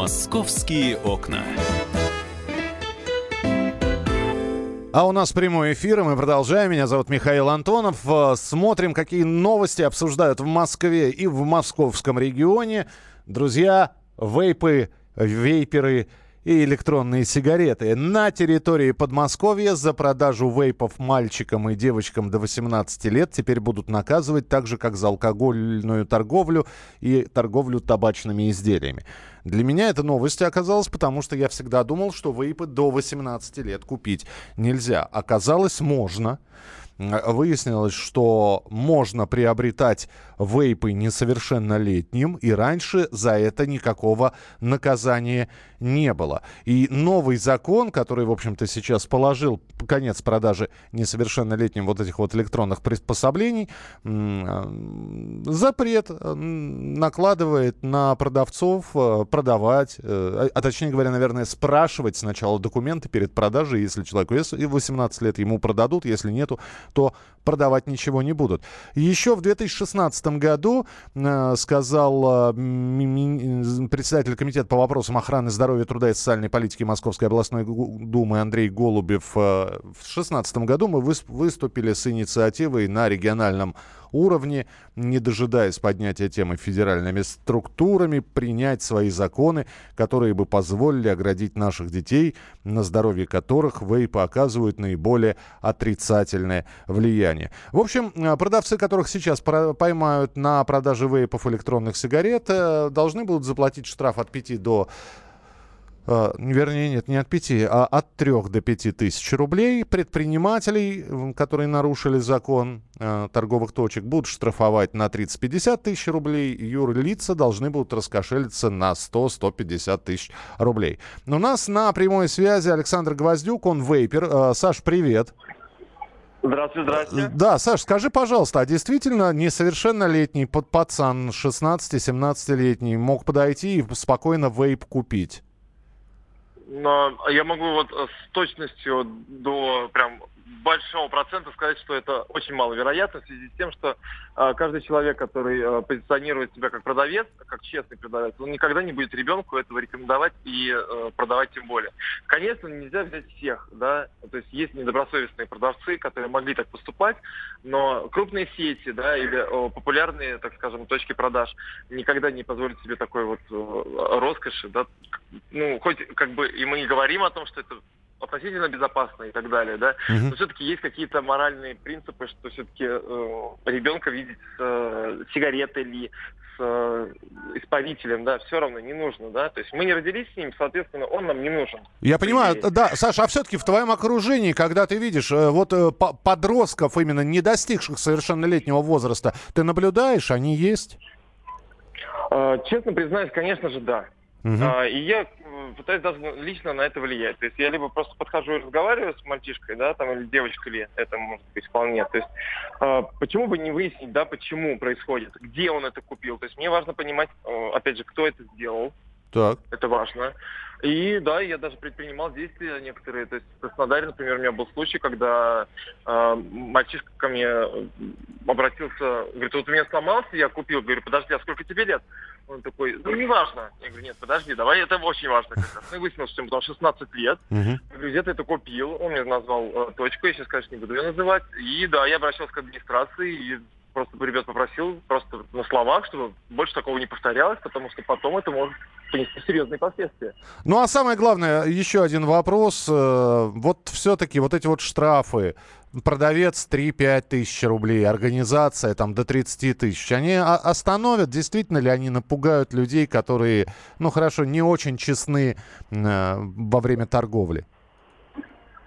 Московские окна. А у нас прямой эфир, и мы продолжаем. Меня зовут Михаил Антонов. Э, смотрим, какие новости обсуждают в Москве и в московском регионе. Друзья, вейпы, вейперы и электронные сигареты. На территории Подмосковья за продажу вейпов мальчикам и девочкам до 18 лет теперь будут наказывать так же, как за алкогольную торговлю и торговлю табачными изделиями. Для меня это новость оказалась, потому что я всегда думал, что вейпы до 18 лет купить нельзя. Оказалось, можно выяснилось, что можно приобретать вейпы несовершеннолетним, и раньше за это никакого наказания не было. И новый закон, который, в общем-то, сейчас положил конец продажи несовершеннолетним вот этих вот электронных приспособлений, запрет накладывает на продавцов э, продавать, э, а, а точнее говоря, наверное, спрашивать сначала документы перед продажей, если человеку 18 лет, ему продадут, если нету, то продавать ничего не будут. Еще в 2016 году э, сказал э, председатель комитета по вопросам охраны здоровья, труда и социальной политики Московской областной думы Андрей Голубев. Э, в 2016 году мы выступили с инициативой на региональном уровне, не дожидаясь поднятия темы федеральными структурами, принять свои законы, которые бы позволили оградить наших детей, на здоровье которых вейпы оказывают наиболее отрицательное влияние. В общем, э, продавцы, которых сейчас поймают на продаже вейпов электронных сигарет, э, должны будут заплатить штраф от 5 до Uh, вернее, нет, не от 5, а от 3 до 5 тысяч рублей. Предпринимателей, которые нарушили закон uh, торговых точек, будут штрафовать на 30-50 тысяч рублей. Юрлица должны будут раскошелиться на 100-150 тысяч рублей. У нас на прямой связи Александр Гвоздюк, он вейпер. Uh, Саш, привет. Здравствуйте, здравствуйте. Да, Саш, скажи, пожалуйста, а действительно несовершеннолетний пацан, 16-17-летний, мог подойти и спокойно вейп купить? Но я могу вот с точностью до прям большого процента сказать, что это очень маловероятно в связи с тем, что э, каждый человек, который э, позиционирует себя как продавец, как честный продавец, он никогда не будет ребенку этого рекомендовать и э, продавать тем более. Конечно, нельзя взять всех, да, то есть есть недобросовестные продавцы, которые могли так поступать, но крупные сети, да, или э, популярные, так скажем, точки продаж никогда не позволят себе такой вот э, роскоши, да, ну, хоть как бы и мы не говорим о том, что это относительно безопасно и так далее, да, угу. но все-таки есть какие-то моральные принципы, что все-таки э, ребенка видеть с э, сигаретой или с э, испарителем, да, все равно не нужно, да, то есть мы не родились с ним, соответственно, он нам не нужен. Я понимаю, да, Саша, а все-таки в твоем окружении, когда ты видишь э, вот э, подростков, именно не достигших совершеннолетнего возраста, ты наблюдаешь, они есть? Э, честно признаюсь, конечно же, да. Угу. А, и я пытаюсь даже лично на это влиять. То есть я либо просто подхожу и разговариваю с мальчишкой, да, там, или девочкой ли, это может быть вполне. То есть э, почему бы не выяснить, да, почему происходит, где он это купил. То есть мне важно понимать, э, опять же, кто это сделал. Так. Это важно. И да, я даже предпринимал действия некоторые. То есть в Краснодаре, например, у меня был случай, когда э, мальчишка ко мне обратился, говорит, вот у меня сломался, я купил. Говорю, подожди, а сколько тебе лет? Он такой, ну, не важно. Я говорю, нет, подожди, давай, это очень важно как раз. Ну, и выяснилось, что ему там 16 лет. Uh-huh. Я говорю, где ты это купил? Он мне назвал э, точку, я сейчас, конечно, не буду ее называть. И да, я обращался к администрации, и просто ребят попросил просто на словах, чтобы больше такого не повторялось, потому что потом это может понести серьезные последствия. Ну а самое главное, еще один вопрос. Э, вот все-таки вот эти вот штрафы, продавец 3-5 тысяч рублей, организация там до 30 тысяч, они остановят, действительно ли они напугают людей, которые, ну хорошо, не очень честны э, во время торговли?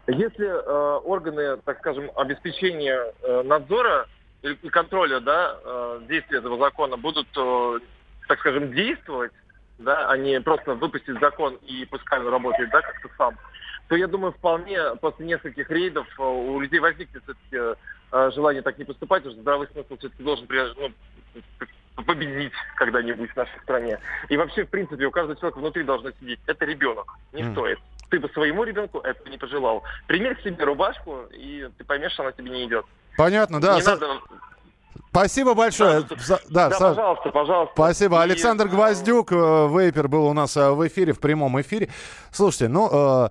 Если э, органы, так скажем, обеспечения э, надзора и контроля да, э, действия этого закона будут, э, так скажем, действовать, да, а не просто выпустить закон и пускай он работает да, как-то сам, то я думаю, вполне после нескольких рейдов э, у людей возникнет все-таки желание так не поступать, уже здравый смысл все-таки должен ну, победить когда-нибудь в нашей стране. И вообще, в принципе, у каждого человека внутри должно сидеть. Это ребенок. Не mm. стоит. Ты бы своему ребенку этого не пожелал. Примерь к себе рубашку, и ты поймешь, что она тебе не идет. Понятно, да. Не надо Спасибо большое. Да, За- Да, Да, Саш, пожалуйста, пожалуйста. Спасибо. И, Александр э, Гвоздюк, э, Вейпер, был у нас э, в эфире, в прямом эфире. Слушайте, ну, э,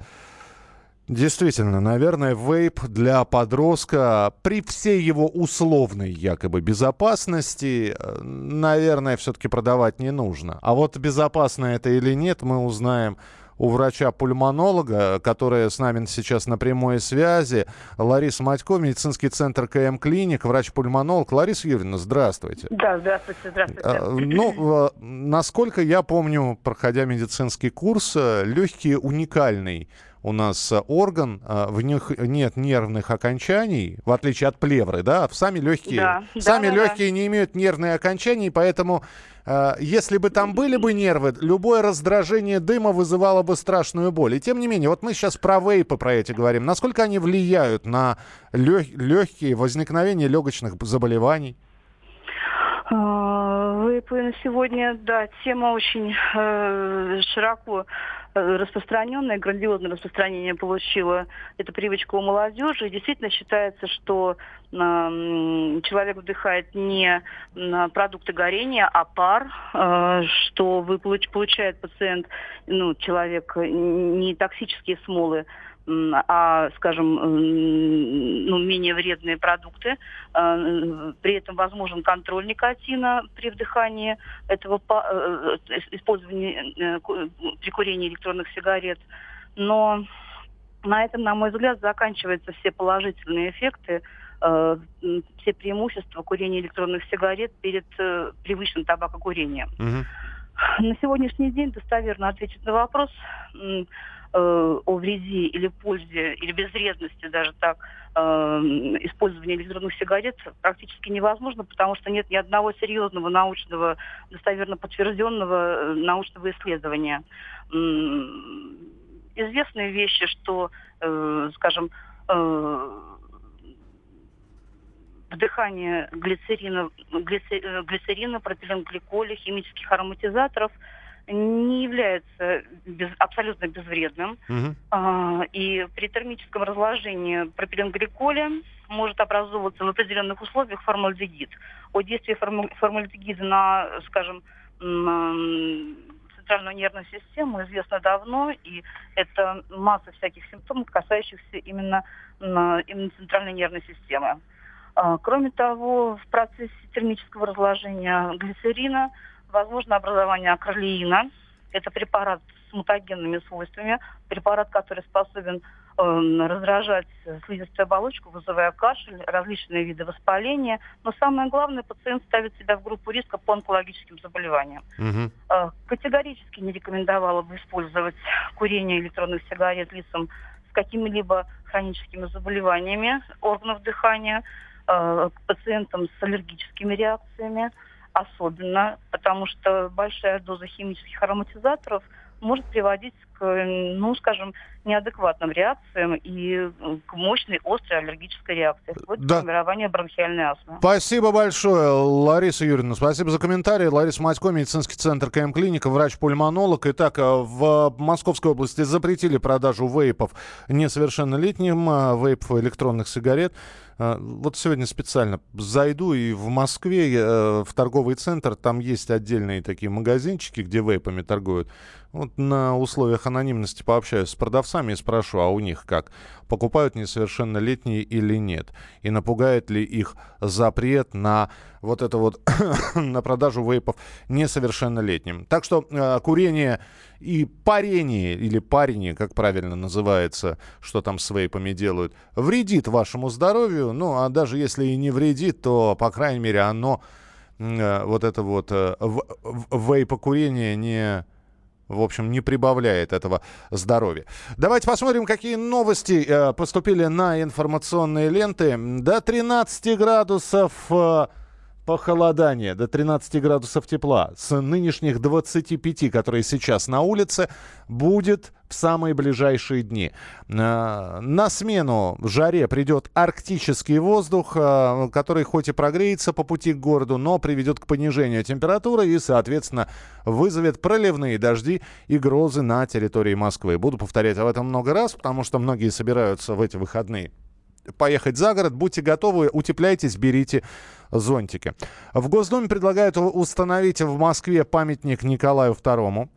действительно, наверное, вейп для подростка при всей его условной якобы безопасности, э, наверное, все-таки продавать не нужно. А вот безопасно это или нет, мы узнаем у врача-пульмонолога, которая с нами сейчас на прямой связи, Лариса Матько, медицинский центр КМ Клиник, врач-пульмонолог. Лариса Юрьевна, здравствуйте. Да, здравствуйте, здравствуйте. А, Ну, э, насколько я помню, проходя медицинский курс, э, легкий уникальный у нас э, орган, э, в них нет нервных окончаний, в отличие от плевры, да, сами легкие, Да, да, сами да, да. легкие не имеют нервные окончания, поэтому э, если бы там были бы нервы, любое раздражение дыма вызывало бы страшную боль. И тем не менее, вот мы сейчас про вейпы про эти говорим, насколько они влияют на легкие возникновение легочных заболеваний? Вейпы на сегодня, да, тема очень э, широко э, распространенная, грандиозное распространение получила эта привычка у молодежи. Действительно считается, что человек вдыхает не продукты горения, а пар, э, что вы получ- получает пациент, ну, человек, не токсические смолы, а, скажем, ну, менее вредные продукты. Э, При этом возможен контроль никотина при вдыхании этого э, э, использовании при курении электронных сигарет. Но на этом, на мой взгляд, заканчиваются все положительные эффекты, все преимущества курения электронных сигарет перед привычным табакокурением. Мгм. На сегодняшний день достоверно ответить на вопрос э, о вреде или пользе, или безвредности даже так, э, использования электронных сигарет практически невозможно, потому что нет ни одного серьезного научного, достоверно подтвержденного э, научного исследования. Известные вещи, что, э, скажем, э, вдыхание глицерина, глице- э, глицерина, пропиленгликоля, химических ароматизаторов не является без- абсолютно безвредным. Мгм. А, И при термическом разложении пропиленгликоля может образовываться в определенных условиях формальдегид. О действии формальдегида на, скажем, м, центральную нервную систему известно давно, и это масса всяких симптомов, касающихся именно, именно центральной нервной системы. А, Кроме того, в процессе термического разложения глицерина возможно образование акролеина. Это препарат с мутагенными свойствами, препарат, который способен эм, раздражать слизистую оболочку, вызывая кашель, различные виды воспаления. Но самое главное, пациент ставит себя в группу риска по онкологическим заболеваниям. Э, Категорически не рекомендовала бы использовать курение электронных сигарет лицам с какими-либо хроническими заболеваниями органов дыхания, э, пациентам с аллергическими реакциями, особенно потому что большая доза химических ароматизаторов может приводить ну, скажем, неадекватным реакциям и э, к мощной острой аллергической реакции, вплоть до Да. формирования бронхиальной астмы. Спасибо большое, Лариса Юрьевна. Спасибо за комментарий. Лариса Матько, медицинский центр КМ Клиника, врач-пульмонолог. Итак, э, в Московской области запретили продажу вейпов несовершеннолетним, э, вейпов электронных сигарет. Э, Вот сегодня специально зайду и в Москве э, в торговый центр, там есть отдельные такие магазинчики, где вейпами торгуют. Вот на условиях анонимности пообщаюсь с продавцами и спрошу, а у них как? Покупают несовершеннолетние или нет? И напугает ли их запрет на вот это вот, на продажу вейпов несовершеннолетним? Так что э, курение и парение, или парение, как правильно называется, что там с вейпами делают, вредит вашему здоровью. Ну, а даже если и не вредит, то, по крайней мере, оно, э, вот это вот э, в- в- вейпокурение не в общем, не прибавляет этого здоровья. Давайте посмотрим, какие новости э, поступили на информационные ленты. До 13 градусов э, похолодание, до 13 градусов тепла. С нынешних 25, которые сейчас на улице, будет в самые ближайшие дни. Э, На смену жаре придет арктический воздух, э, который хоть и прогреется по пути к городу, но приведет к понижению температуры и, соответственно, вызовет проливные дожди и грозы на территории Москвы. Буду повторять об этом много раз, потому что многие собираются в эти выходные поехать за город, будьте готовы, утепляйтесь, берите зонтики. В Госдуме предлагают установить в Москве памятник Николаю II.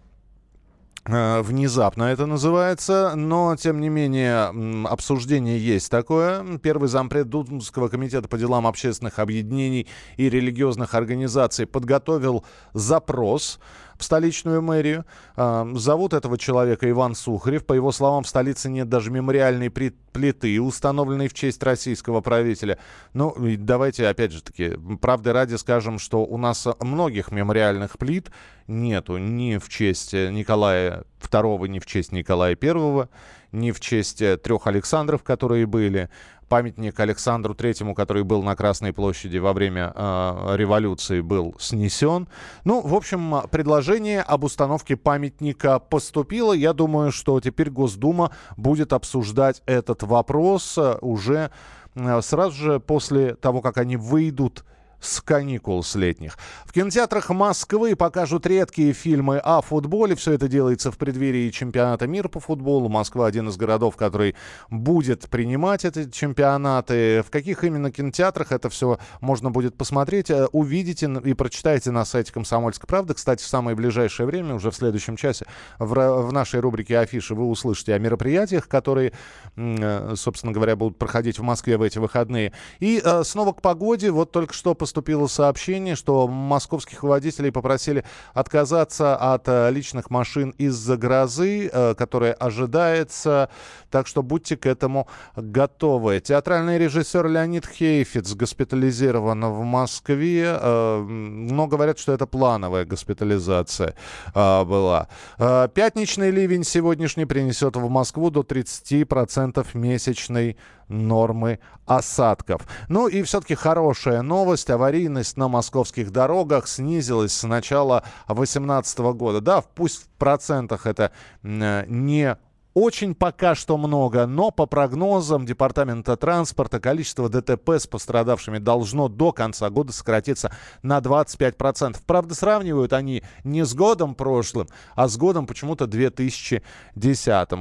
Э, внезапно это называется, но, тем не менее, обсуждение есть такое. Первый зампред Думского комитета по делам общественных объединений и религиозных организаций подготовил запрос в столичную мэрию. А, зовут этого человека Иван Сухарев. По его словам, в столице нет даже мемориальной плиты, установленной в честь российского правителя. Ну, давайте, опять же таки, правды ради скажем, что у нас многих мемориальных плит нету ни в честь Николая II, ни в честь Николая I, ни в честь трех Александров, которые были памятник Александру Третьему, который был на Красной площади во время э, революции, был снесен. Ну, в общем, предложение об установке памятника поступило. Я думаю, что теперь Госдума будет обсуждать этот вопрос э, уже э, сразу же после того, как они выйдут с каникул с летних. В кинотеатрах Москвы покажут редкие фильмы о футболе. Все это делается в преддверии чемпионата мира по футболу. Москва один из городов, который будет принимать эти чемпионаты. В каких именно кинотеатрах это все можно будет посмотреть, э, увидите и прочитайте на сайте «Комсомольской правды». Кстати, в самое ближайшее время, уже в следующем часе, в, в нашей рубрике «Афиши» вы услышите о мероприятиях, которые, э, собственно говоря, будут проходить в Москве в эти выходные. И э, снова к погоде. Вот только что поступили поступило сообщение, что московских водителей попросили отказаться от э, личных машин из-за грозы, э, которая ожидается. Так что будьте к этому готовы. Театральный режиссер Леонид Хейфиц госпитализирован в Москве. Э, но говорят, что это плановая госпитализация была. Пятничный ливень сегодняшний принесет в Москву до 30% месячной нормы осадков. Ну и все-таки хорошая новость. Аварийность на московских дорогах снизилась с начала 2018 года. Да, пусть в процентах это не очень пока что много, но по прогнозам Департамента транспорта количество ДТП с пострадавшими должно до конца года сократиться на 25%. Правда, сравнивают они не с годом прошлым, а с годом почему-то 2010.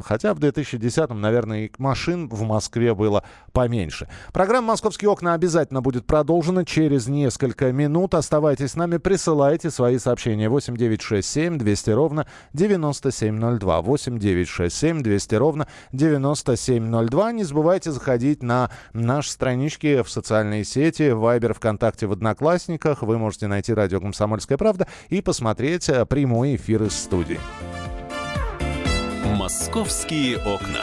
Хотя в 2010, наверное, машин в Москве было поменьше. Программа «Московские окна» обязательно будет продолжена через несколько минут. Оставайтесь с нами, присылайте свои сообщения. 8967 200 ровно 9702. 8967 200 ровно 9702. Не забывайте заходить на наши странички в социальные сети, в Viber, ВКонтакте, в Одноклассниках. Вы можете найти радио «Комсомольская правда» и посмотреть э, прямой эфир из студии. «Московские окна».